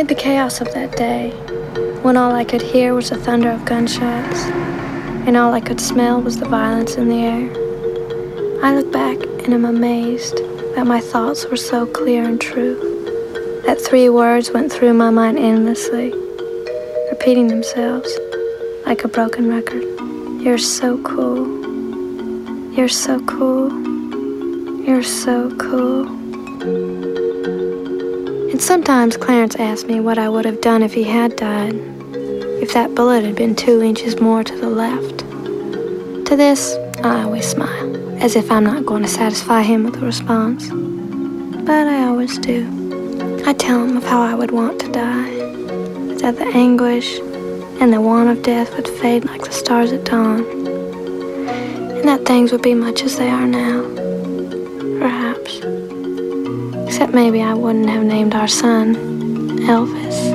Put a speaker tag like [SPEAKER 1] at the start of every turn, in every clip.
[SPEAKER 1] Amid the chaos of that day, when all I could hear was the thunder of gunshots, and all I could smell was the violence in the air, I look back and am amazed that my thoughts were so clear and true. That three words went through my mind endlessly, repeating themselves like a broken record. You're so cool. You're so cool. You're so cool. Sometimes Clarence asks me what I would have done if he had died, if that bullet had been two inches more to the left. To this, I always smile, as if I'm not going to satisfy him with a response. But I always do. I tell him of how I would want to die, that the anguish and the want of death would fade like the stars at dawn, and that things would be much as they are now. Except maybe I wouldn't have named our son Elvis.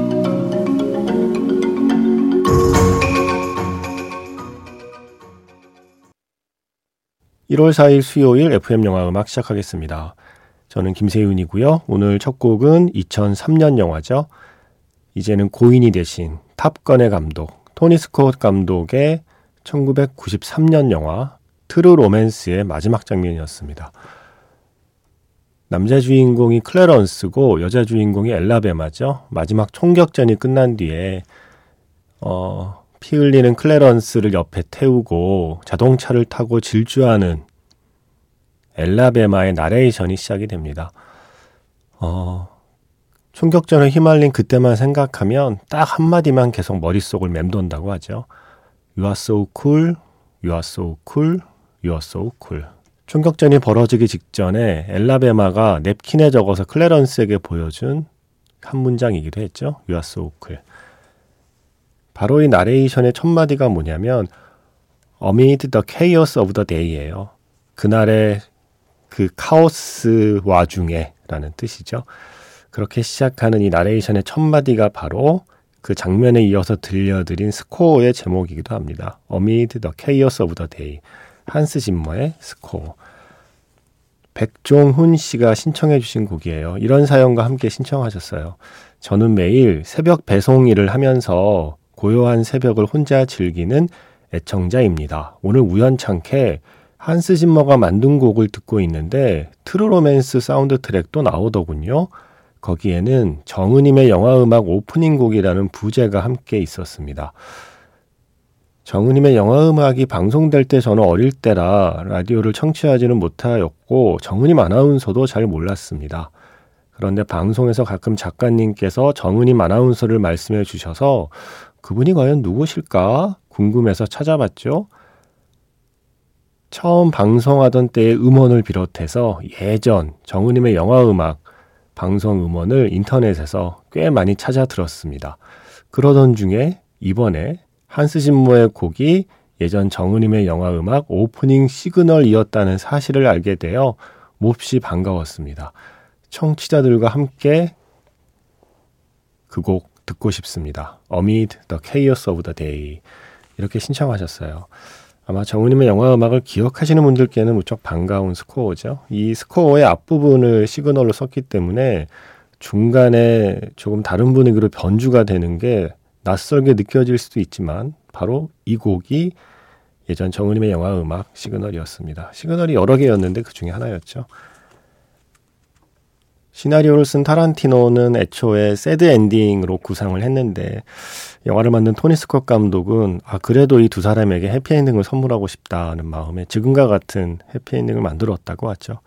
[SPEAKER 2] 1월 4일 수요일 FM 영화 음악 시작하겠습니다. 저는 김세윤이고요. 오늘 첫 곡은 2003년 영화죠. 이제는 고인이 되신 탑건의 감독 토니 스콧 감독의 1993년 영화 트루 로맨스의 마지막 장면이었습니다. 남자 주인공이 클레런스고 여자 주인공이 앨라배마죠. 마지막 총격전이 끝난 뒤에 어, 피 흘리는 클레런스를 옆에 태우고 자동차를 타고 질주하는 앨라배마의 나레이션이 시작이 됩니다. 어, 총격전을 휘말린 그때만 생각하면 딱 한마디만 계속 머릿속을 맴돈다고 하죠. You are so cool, you are so cool, you are so cool. 총격전이 벌어지기 직전에 앨라배마가 냅킨에 적어서 클레런스에게 보여준 한 문장이기도 했죠. So cool. 바로 이 나레이션의 첫 마디가 뭐냐면 Amid the chaos of the day예요. 그날의 그 카오스 와중에 라는 뜻이죠. 그렇게 시작하는 이 나레이션의 첫 마디가 바로 그 장면에 이어서 들려드린 스코어의 제목이기도 합니다. Amid the chaos of the day. 한스 짐머의 스코어. 백종훈 씨가 신청해 주신 곡이에요. 이런 사연과 함께 신청하셨어요. 저는 매일 새벽 배송 일을 하면서 고요한 새벽을 혼자 즐기는 애청자입니다. 오늘 우연찮게 한스 짐머가 만든 곡을 듣고 있는데 트루로맨스 사운드 트랙도 나오더군요. 거기에는 정은임의 영화음악 오프닝 곡이라는 부제가 함께 있었습니다. 정은임의 영화음악이 방송될 때 저는 어릴 때라 라디오를 청취하지는 못하였고 정은임 아나운서도 잘 몰랐습니다. 그런데 방송에서 가끔 작가님께서 정은임 아나운서를 말씀해 주셔서 그분이 과연 누구실까 궁금해서 찾아봤죠. 처음 방송하던 때의 음원을 비롯해서 예전 정은임의 영화음악 방송 음원을 인터넷에서 꽤 많이 찾아 들었습니다. 그러던 중에 이번에 한스 진모의 곡이 예전 정은임의 영화 음악 오프닝 시그널이었다는 사실을 알게 되어 몹시 반가웠습니다. 청취자들과 함께 그 곡 듣고 싶습니다. Amid the Chaos of the Day 이렇게 신청하셨어요. 아마 정우님의 영화 음악을 기억하시는 분들께는 무척 반가운 스코어죠. 이 스코어의 앞부분을 시그널로 썼기 때문에 중간에 조금 다른 분위기로 변주가 되는 게 낯설게 느껴질 수도 있지만 바로 이 곡이 예전 정우님의 영화 음악 시그널이었습니다. 시그널이 여러 개였는데 그 중에 하나였죠. 시나리오를 쓴 타란티노는 애초에 새드 엔딩으로 구상을 했는데 영화를 만든 토니 스콧 감독은 아 그래도 이 두 사람에게 해피엔딩을 선물하고 싶다는 마음에 지금과 같은 해피엔딩을 만들었다고 하죠.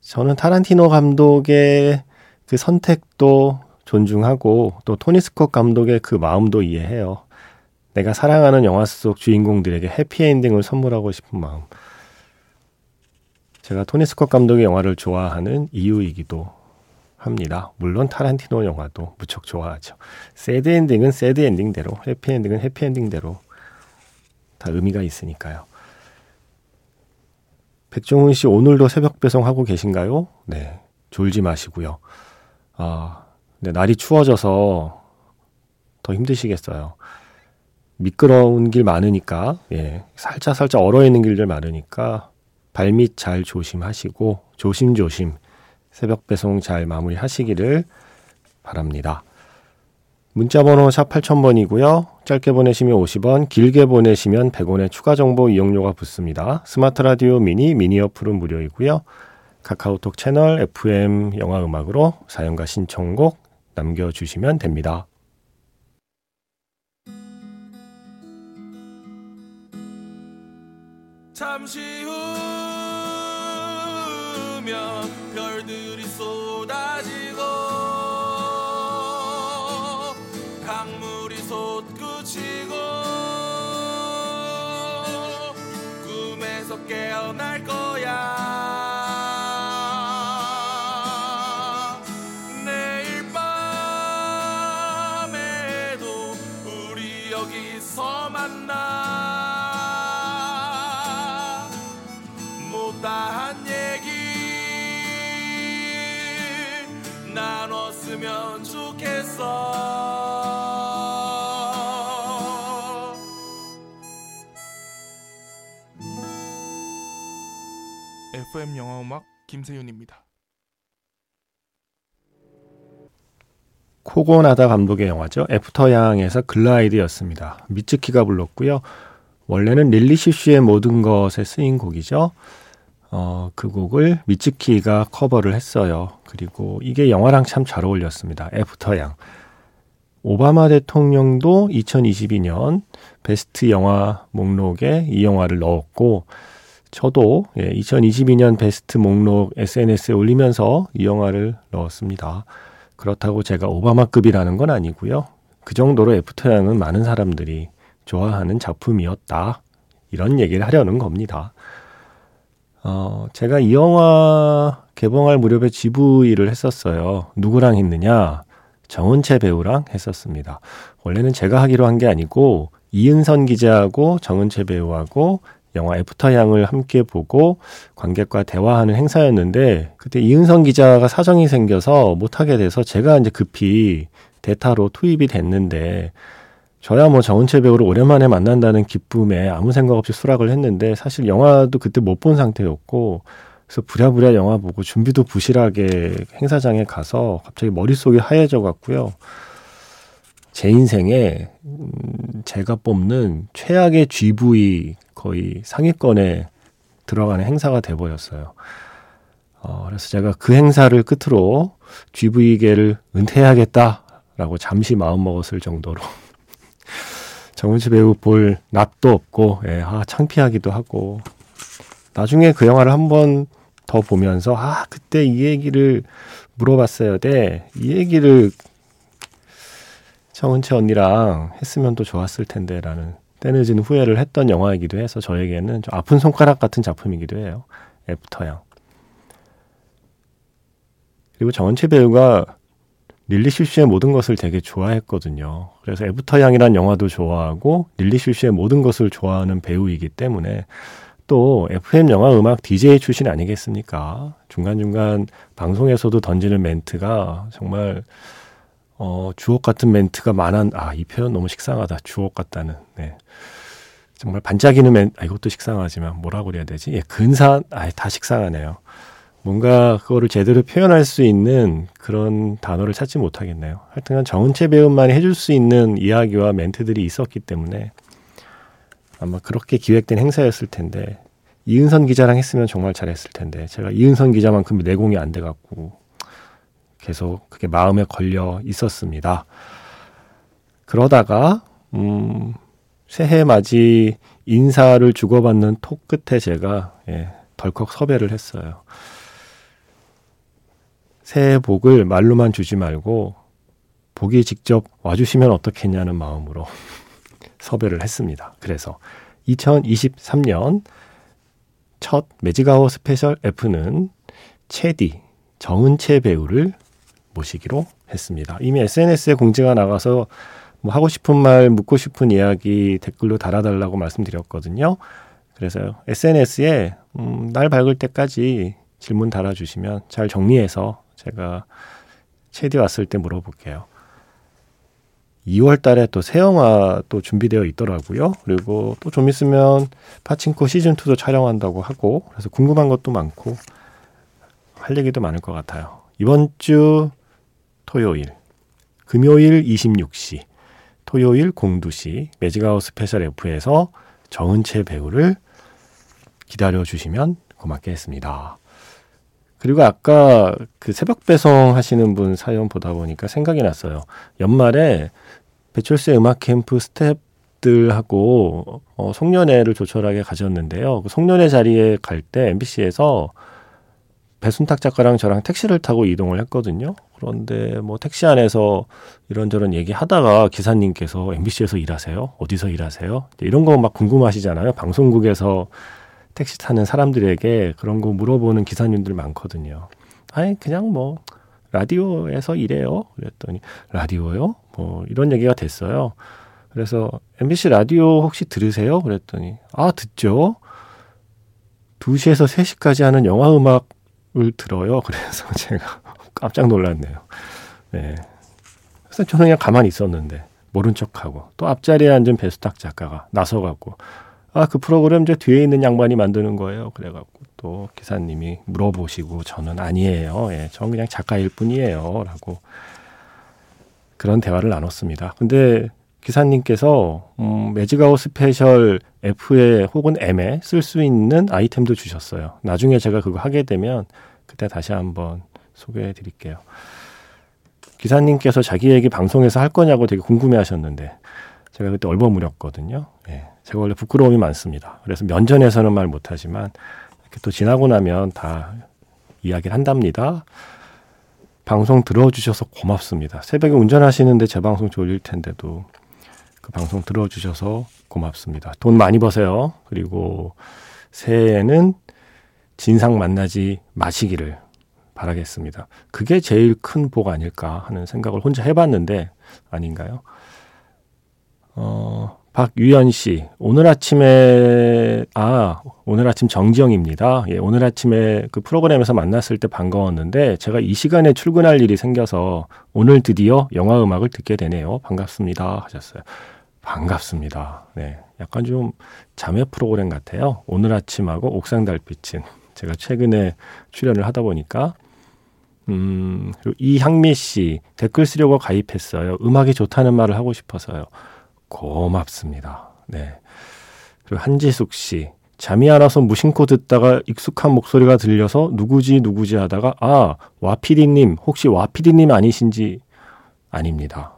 [SPEAKER 2] 저는 타란티노 감독의 그 선택도 존중하고 또 토니 스콧 감독의 그 마음도 이해해요. 내가 사랑하는 영화 속 주인공들에게 해피엔딩을 선물하고 싶은 마음. 제가 토니 스콧 감독의 영화를 좋아하는 이유이기도 합니다. 물론 타란티노 영화도 무척 좋아하죠. 새드 엔딩은 새드 엔딩대로, 해피 엔딩은 해피 엔딩대로 다 의미가 있으니까요. 백종훈 씨 오늘도 새벽 배송하고 계신가요? 네. 졸지 마시고요. 아, 네, 날이 추워져서 더 힘드시겠어요. 미끄러운 길 많으니까, 예, 살짝 살짝 얼어 있는 길들 많으니까 발밑 잘 조심하시고 조심조심 새벽 배송 잘 마무리하시기를 바랍니다. 문자 번호 샵 8000번이고요. 짧게 보내시면 50원, 길게 보내시면 100원의 추가 정보 이용료가 붙습니다. 스마트 라디오 미니, 미니 어플은 무료이고요. 카카오톡 채널 FM 영화 음악으로 사연과 신청곡 남겨주시면 됩니다. 잠시 후면 별들이 쏟아지고 강물이 솟구치고 꿈에서 깨어날 거 나눴으면 좋겠어. FM 영화 음악 김세윤입니다. 코고나다 감독의 영화죠. 애프터 양에서 Glide였습니다. 미츠키가 불렀고요. 원래는 릴리 슈슈의 모든 것에 쓰인 곡이죠. 어, 그 곡을 미츠키가 커버를 했어요. 그리고 이게 영화랑 참 잘 어울렸습니다. 애프터 양. 오바마 대통령도 2022년 베스트 영화 목록에 이 영화를 넣었고, 저도 예, 2022년 베스트 목록 SNS에 올리면서 이 영화를 넣었습니다. 그렇다고 제가 오바마급이라는 건 아니고요. 그 정도로 애프터 양은 많은 사람들이 좋아하는 작품이었다. 이런 얘기를 하려는 겁니다. 어, 제가 이 영화 개봉할 무렵에 GV를 했었어요. 누구랑 했느냐? 정은채 배우랑 했었습니다. 원래는 제가 하기로 한 게 아니고 이은선 기자하고 정은채 배우하고 영화 애프터 양을 함께 보고 관객과 대화하는 행사였는데 그때 이은선 기자가 사정이 생겨서 못하게 돼서 제가 이제 급히 대타로 투입이 됐는데 저야 뭐 정은채 배우를 오랜만에 만난다는 기쁨에 아무 생각 없이 수락을 했는데 사실 영화도 그때 못 본 상태였고 그래서 부랴부랴 영화 보고 준비도 부실하게 행사장에 가서 갑자기 머릿속이 하얘져 갔고요. 제 인생에 음, 제가 뽑는 최악의 GV 거의 상위권에 들어가는 행사가 돼버렸어요. 어, 그래서 제가 그 행사를 끝으로 GV계를 은퇴해야겠다라고 잠시 마음먹었을 정도로 정은지 배우 볼 낯도 없고, 예, 아, 창피하기도 하고. 나중에 그 영화를 한번 더 보면서, 아, 그때 이 얘기를 물어봤어야 돼. 이 얘기를 정은채 언니랑 했으면 또 좋았을 텐데, 라는 때늦은 후회를 했던 영화이기도 해서 저에게는 좀 아픈 손가락 같은 작품이기도 해요. 애프터양. 그리고 정은채 배우가 릴리 슈슈의 모든 것을 되게 좋아했거든요. 그래서 애부터 양이란 영화도 좋아하고 릴리 슈슈의 모든 것을 좋아하는 배우이기 때문에 또 FM 영화 음악 DJ 출신 아니겠습니까? 중간중간 방송에서도 던지는 멘트가 정말 어, 주옥 같은 멘트가 많은, 아, 이 표현 너무 식상하다. 주옥 같다는, 네. 정말 반짝이는 멘, 아, 이것도 식상하지만 뭐라고 그래야 되지? 예, 근사, 아, 다 식상하네요. 뭔가 그거를 제대로 표현할 수 있는 그런 단어를 찾지 못하겠네요. 하여튼 정은채 배우만이 해줄 수 있는 이야기와 멘트들이 있었기 때문에 아마 그렇게 기획된 행사였을 텐데 이은선 기자랑 했으면 정말 잘했을 텐데 제가 이은선 기자만큼 내공이 안 돼갖고 계속 그게 마음에 걸려 있었습니다. 그러다가 음, 새해 맞이 인사를 주고받는 톡 끝에 제가 예, 덜컥 섭외를 했어요. 새해 복을 말로만 주지 말고 보기 직접 와주시면 어떻겠냐는 마음으로 섭외를 했습니다. 그래서 2023년 첫 매직아워 스페셜 F는 채디 정은채 배우를 모시기로 했습니다. 이미 SNS에 공지가 나가서 뭐 하고 싶은 말, 묻고 싶은 이야기 댓글로 달아달라고 말씀드렸거든요. 그래서 SNS에 음, 날 밝을 때까지 질문 달아주시면 잘 정리해서 제가 채디 왔을 때 물어볼게요. 2월 달에 또 새 영화 또 준비되어 있더라고요. 그리고 또 좀 있으면 파친코 시즌2도 촬영한다고 하고, 그래서 궁금한 것도 많고, 할 얘기도 많을 것 같아요. 이번 주 토요일, 금요일 26시, 토요일 02시 매직아워 스페셜 F에서 정은채 배우를 기다려 주시면 고맙겠습니다. 그리고 아까 그 새벽 배송 하시는 분 사연 보다 보니까 생각이 났어요. 연말에 배철수의 음악 캠프 스탭들하고 어, 송년회를 조촐하게 가졌는데요. 그 송년회 자리에 갈 때 MBC에서 배순탁 작가랑 저랑 택시를 타고 이동을 했거든요. 그런데 뭐 택시 안에서 이런저런 얘기하다가 기사님께서 MBC에서 일하세요? 어디서 일하세요? 이런 거 막 궁금하시잖아요. 방송국에서 택시 타는 사람들에게 그런 거 물어보는 기사님들 많거든요. 아니 그냥 뭐 라디오에서 일해요. 그랬더니 라디오요? 뭐 이런 얘기가 됐어요. 그래서 MBC 라디오 혹시 들으세요? 그랬더니 아 듣죠. 2시에서 3시까지 하는 영화 음악을 들어요. 그래서 제가 깜짝 놀랐네요. 네. 그래서 저는 그냥 가만히 있었는데 모른 척하고 또 앞자리에 앉은 베스탁 작가가 나서갖고 아, 그 프로그램 저 뒤에 있는 양반이 만드는 거예요. 그래갖고 또 기사님이 물어보시고 저는 아니에요. 예, 저는 그냥 작가일 뿐이에요. 라고 그런 대화를 나눴습니다. 근데 기사님께서 음, 매직아워 스페셜 F에 혹은 M에 쓸 수 있는 아이템도 주셨어요. 나중에 제가 그거 하게 되면 그때 다시 한번 소개해 드릴게요. 기사님께서 자기 얘기 방송에서 할 거냐고 되게 궁금해 하셨는데 제가 그때 얼버무렸거든요. 예. 제가 원래 부끄러움이 많습니다. 그래서 면전에서는 말 못하지만 이렇게 또 지나고 나면 다 이야기를 한답니다. 방송 들어주셔서 고맙습니다. 새벽에 운전하시는데 제 방송 졸릴 텐데도 그 방송 들어주셔서 고맙습니다. 돈 많이 버세요. 그리고 새해에는 진상 만나지 마시기를 바라겠습니다. 그게 제일 큰 복 아닐까 하는 생각을 혼자 해봤는데 아닌가요? 어, 박유연 씨, 오늘 아침에, 아, 오늘 아침 정지영입니다. 예, 오늘 아침에 그 프로그램에서 만났을 때 반가웠는데, 제가 이 시간에 출근할 일이 생겨서 오늘 드디어 영화 음악을 듣게 되네요. 반갑습니다. 하셨어요. 반갑습니다. 네. 약간 좀 자매 프로그램 같아요. 오늘 아침하고 옥상 달빛은 제가 최근에 출연을 하다 보니까, 음, 이향미 씨, 댓글 쓰려고 가입했어요. 음악이 좋다는 말을 하고 싶어서요. 고맙습니다. 네. 그리고 한지숙 씨. 잠이 안 와서 무심코 듣다가 익숙한 목소리가 들려서 누구지 누구지 하다가 아, 와피디님 혹시 와피디님 아니신지 아닙니다.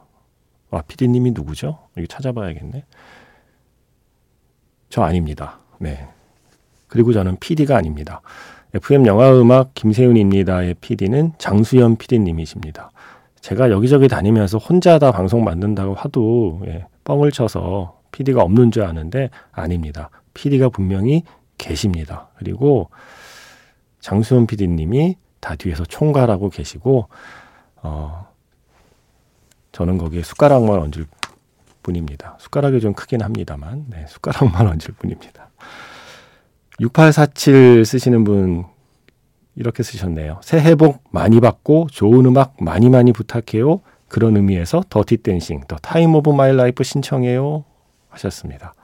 [SPEAKER 2] 와피디님이 누구죠? 여기 찾아봐야겠네. 저 아닙니다. 네. 그리고 저는 PD가 아닙니다. FM 영화음악 김세윤입니다의 PD는 장수연 PD님이십니다. 제가 여기저기 다니면서 혼자 다 방송 만든다고 하도 예, 뻥을 쳐서 PD가 없는 줄 아는데 아닙니다. PD가 분명히 계십니다. 그리고 장수현 PD님이 다 뒤에서 총괄하고 계시고 어 저는 거기에 숟가락만 얹을 뿐입니다. 숟가락이 좀 크긴 합니다만 네, 숟가락만 얹을 뿐입니다. 6847 쓰시는 분 이렇게 쓰셨네요. 새해 복 많이 받고 좋은 음악 많이 많이 부탁해요. 그런 의미에서 더티 댄싱, The Time of My Life 신청해요 하셨습니다.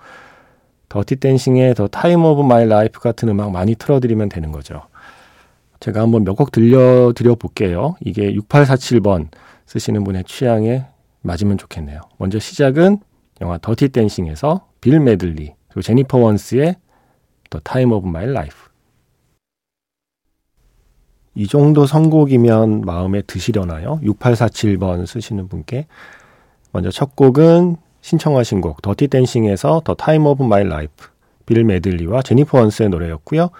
[SPEAKER 2] 더티 댄싱의 The Time of My Life 같은 음악 많이 틀어드리면 되는 거죠. 제가 한번 몇 곡 들려드려 볼게요. 이게 6847번 쓰시는 분의 취향에 맞으면 좋겠네요. 먼저 시작은 영화 더티 댄싱에서 빌 메들리 그리고 제니퍼 원스의 The Time of My Life 이 정도 선곡이면 마음에 드시려나요? 6847번 쓰시는 분께 먼저 첫 곡은 신청하신 곡 더티 댄싱에서 The Time of My Life 빌 메들리와 제니퍼 원스의 노래였고요.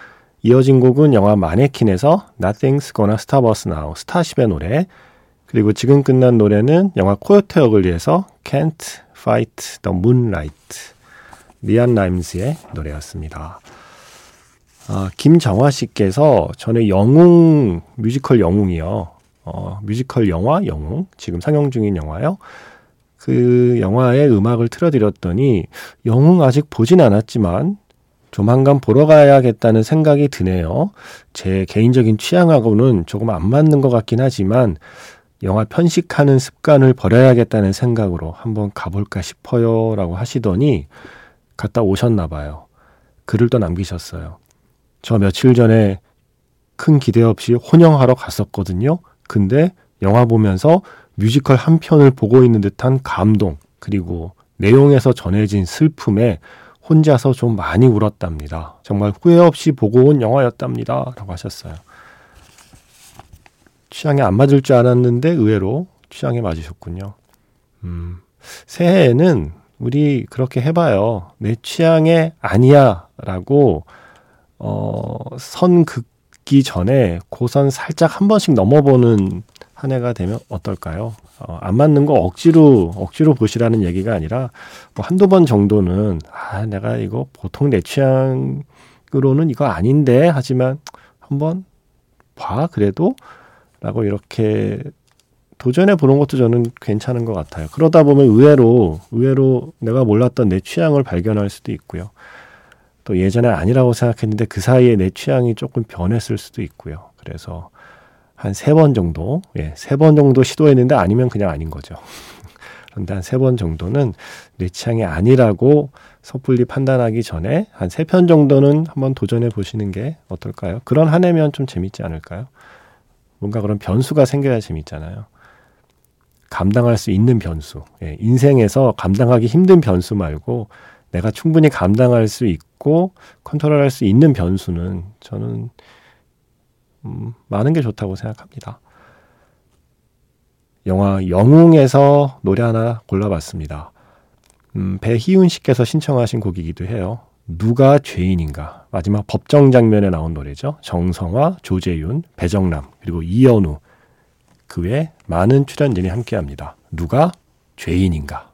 [SPEAKER 2] 이어진 곡은 영화 마네킨에서 Nothing's Gonna Stop Us Now 스타쉽의 노래 그리고 지금 끝난 노래는 영화 코요테 어글리에서 Can't Fight the Moonlight 리안 라임스의 노래였습니다. 아, 김정화 씨께서 전에 영웅 뮤지컬 영웅이요. 어, 뮤지컬 영화 영웅 지금 상영 중인 영화요. 그 영화의 음악을 틀어드렸더니 영웅 아직 보진 않았지만 조만간 보러 가야겠다는 생각이 드네요. 제 개인적인 취향하고는 조금 안 맞는 것 같긴 하지만 영화 편식하는 습관을 버려야겠다는 생각으로 한번 가볼까 싶어요. 라고 하시더니 갔다 오셨나 봐요. 글을 또 남기셨어요. 저 며칠 전에 큰 기대 없이 혼영하러 갔었거든요. 근데 영화 보면서 뮤지컬 한 편을 보고 있는 듯한 감동, 그리고 내용에서 전해진 슬픔에 혼자서 좀 많이 울었답니다. 정말 후회 없이 보고 온 영화였답니다. 라고 하셨어요. 취향에 안 맞을 줄 알았는데 의외로 취향에 맞으셨군요. 음, 새해에는 우리 그렇게 해봐요. 내 취향에 아니야. 라고, 어, 선 긋기 전에 고선 살짝 한 번씩 넘어보는 한 해가 되면 어떨까요? 어, 안 맞는 거 억지로, 억지로 보시라는 얘기가 아니라, 뭐 한두 번 정도는, 아, 내가 이거 보통 내 취향으로는 이거 아닌데, 하지만 한번 봐, 그래도? 라고 이렇게 도전해 보는 것도 저는 괜찮은 것 같아요. 그러다 보면 의외로, 의외로 내가 몰랐던 내 취향을 발견할 수도 있고요. 또 예전에 아니라고 생각했는데 그 사이에 내 취향이 조금 변했을 수도 있고요. 그래서 한 세 번 정도, 예, 세 번 정도 시도했는데 아니면 그냥 아닌 거죠. 그런데 한 세 번 정도는 내 취향이 아니라고 섣불리 판단하기 전에 한 세 편 정도는 한번 도전해 보시는 게 어떨까요? 그런 한 해면 좀 재밌지 않을까요? 뭔가 그런 변수가 생겨야 재밌잖아요. 감당할 수 있는 변수. 예, 인생에서 감당하기 힘든 변수 말고 내가 충분히 감당할 수 있고 컨트롤할 수 있는 변수는 저는 음, 많은 게 좋다고 생각합니다. 영화 영웅에서 노래 하나 골라봤습니다. 음, 배희훈 씨께서 신청하신 곡이기도 해요. 누가 죄인인가? 마지막 법정 장면에 나온 노래죠. 정성화, 조재윤, 배정남, 그리고 이연우, 그 외 많은 출연진이 함께 합니다. 누가 죄인인가?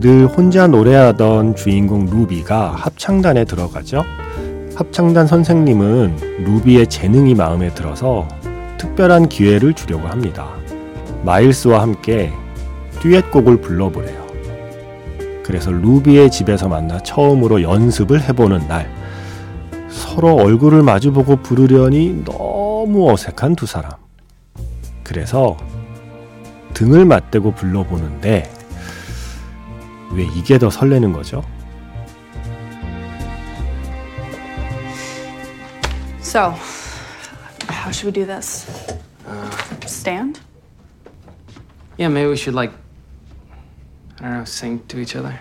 [SPEAKER 2] 늘 혼자 노래하던 주인공 루비가 합창단에 들어가죠. 합창단 선생님은 루비의 재능이 마음에 들어서 특별한 기회를 주려고 합니다. 마일스와 함께 듀엣곡을 불러보래요. 그래서 루비의 집에서 만나 처음으로 연습을 해보는 날, 서로 얼굴을 마주보고 부르려니 너무 어색한 두 사람. 그래서 등을 맞대고 불러보는데 왜 이게 더 설레는 거죠?
[SPEAKER 3] So, how should we do this? Stand?
[SPEAKER 4] Yeah, maybe we should like I don't know, sing to each other.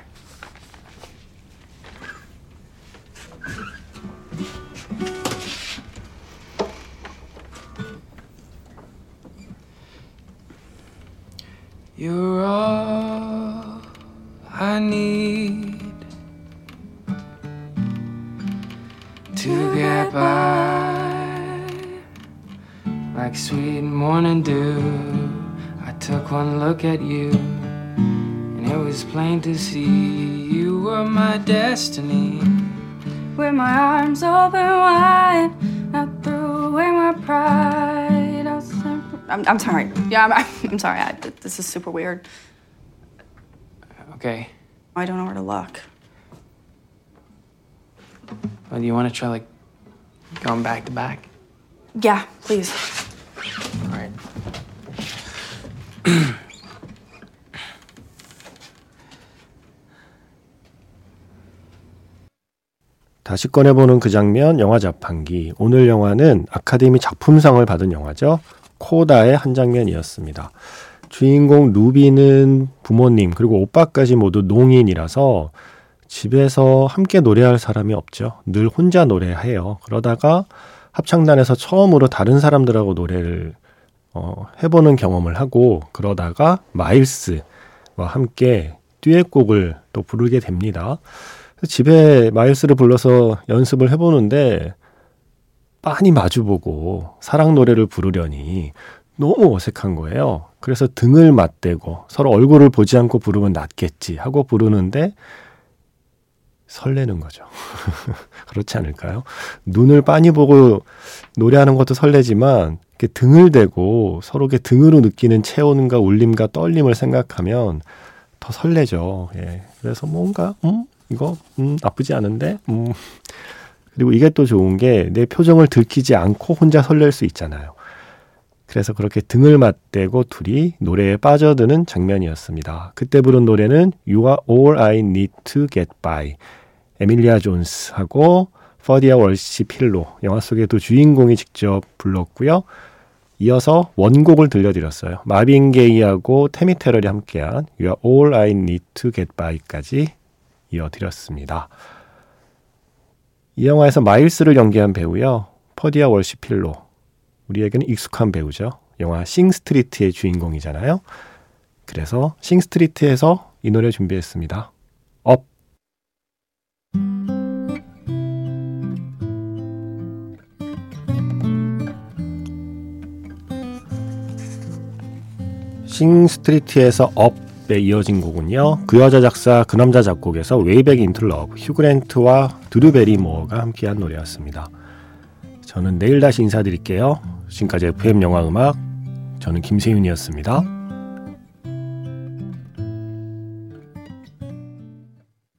[SPEAKER 4] See you were my destiny.
[SPEAKER 3] With my arms open wide, I threw away my pride. I was I'm, I'm sorry. Yeah, I'm, I'm sorry. I, this is super weird.
[SPEAKER 4] Okay,
[SPEAKER 3] I don't know where to look.
[SPEAKER 4] well, do you want to try like going back to back?
[SPEAKER 3] Yeah, please.
[SPEAKER 4] All right.
[SPEAKER 2] 다시 꺼내보는 그 장면, 영화 자판기. 오늘 영화는 아카데미 작품상을 받은 영화죠. 코다의 한 장면이었습니다. 주인공 루비는 부모님 그리고 오빠까지 모두 농인이라서 집에서 함께 노래할 사람이 없죠. 늘 혼자 노래해요. 그러다가 합창단에서 처음으로 다른 사람들하고 노래를 어, 해보는 경험을 하고 그러다가 마일스와 함께 듀엣곡을 또 부르게 됩니다. 집에 마일스를 불러서 연습을 해보는데 빤히 마주보고 사랑 노래를 부르려니 너무 어색한 거예요. 그래서 등을 맞대고 서로 얼굴을 보지 않고 부르면 낫겠지 하고 부르는데 설레는 거죠. 그렇지 않을까요? 눈을 빤히 보고 노래하는 것도 설레지만 이렇게 등을 대고 서로 게 등으로 느끼는 체온과 울림과 떨림을 생각하면 더 설레죠. 예. 그래서 뭔가 음 이거 음 나쁘지 않은데 음 그리고 이게 또 좋은 게 내 표정을 들키지 않고 혼자 설렐 수 있잖아요. 그래서 그렇게 등을 맞대고 둘이 노래에 빠져드는 장면이었습니다. 그때 부른 노래는 You Are All I Need to Get By. 에밀리아 존스하고 퍼디아 월시 필로 영화 두 주인공이 직접 불렀고요. 이어서 원곡을 들려드렸어요. 마빈 게이하고 타미 테렐이 함께한 You Are All I Need to Get By까지 이어드렸습니다. 이 영화에서 마일스를 연기한 배우요. 퍼디아 월시 필로. 우리에게는 익숙한 배우죠. 영화 싱스트리트의 주인공이잖아요. 그래서 싱스트리트에서 이 노래 준비했습니다. Up. 싱스트리트에서 Up 에 이어진 곡은요. 그 여자 작사 그 남자 작곡에서 Way Back Into Love 휴 그랜트와 드루 베리모어가 함께한 노래였습니다. 저는 내일 다시 인사드릴게요. 지금까지 FM 영화 음악 저는 김세윤이었습니다.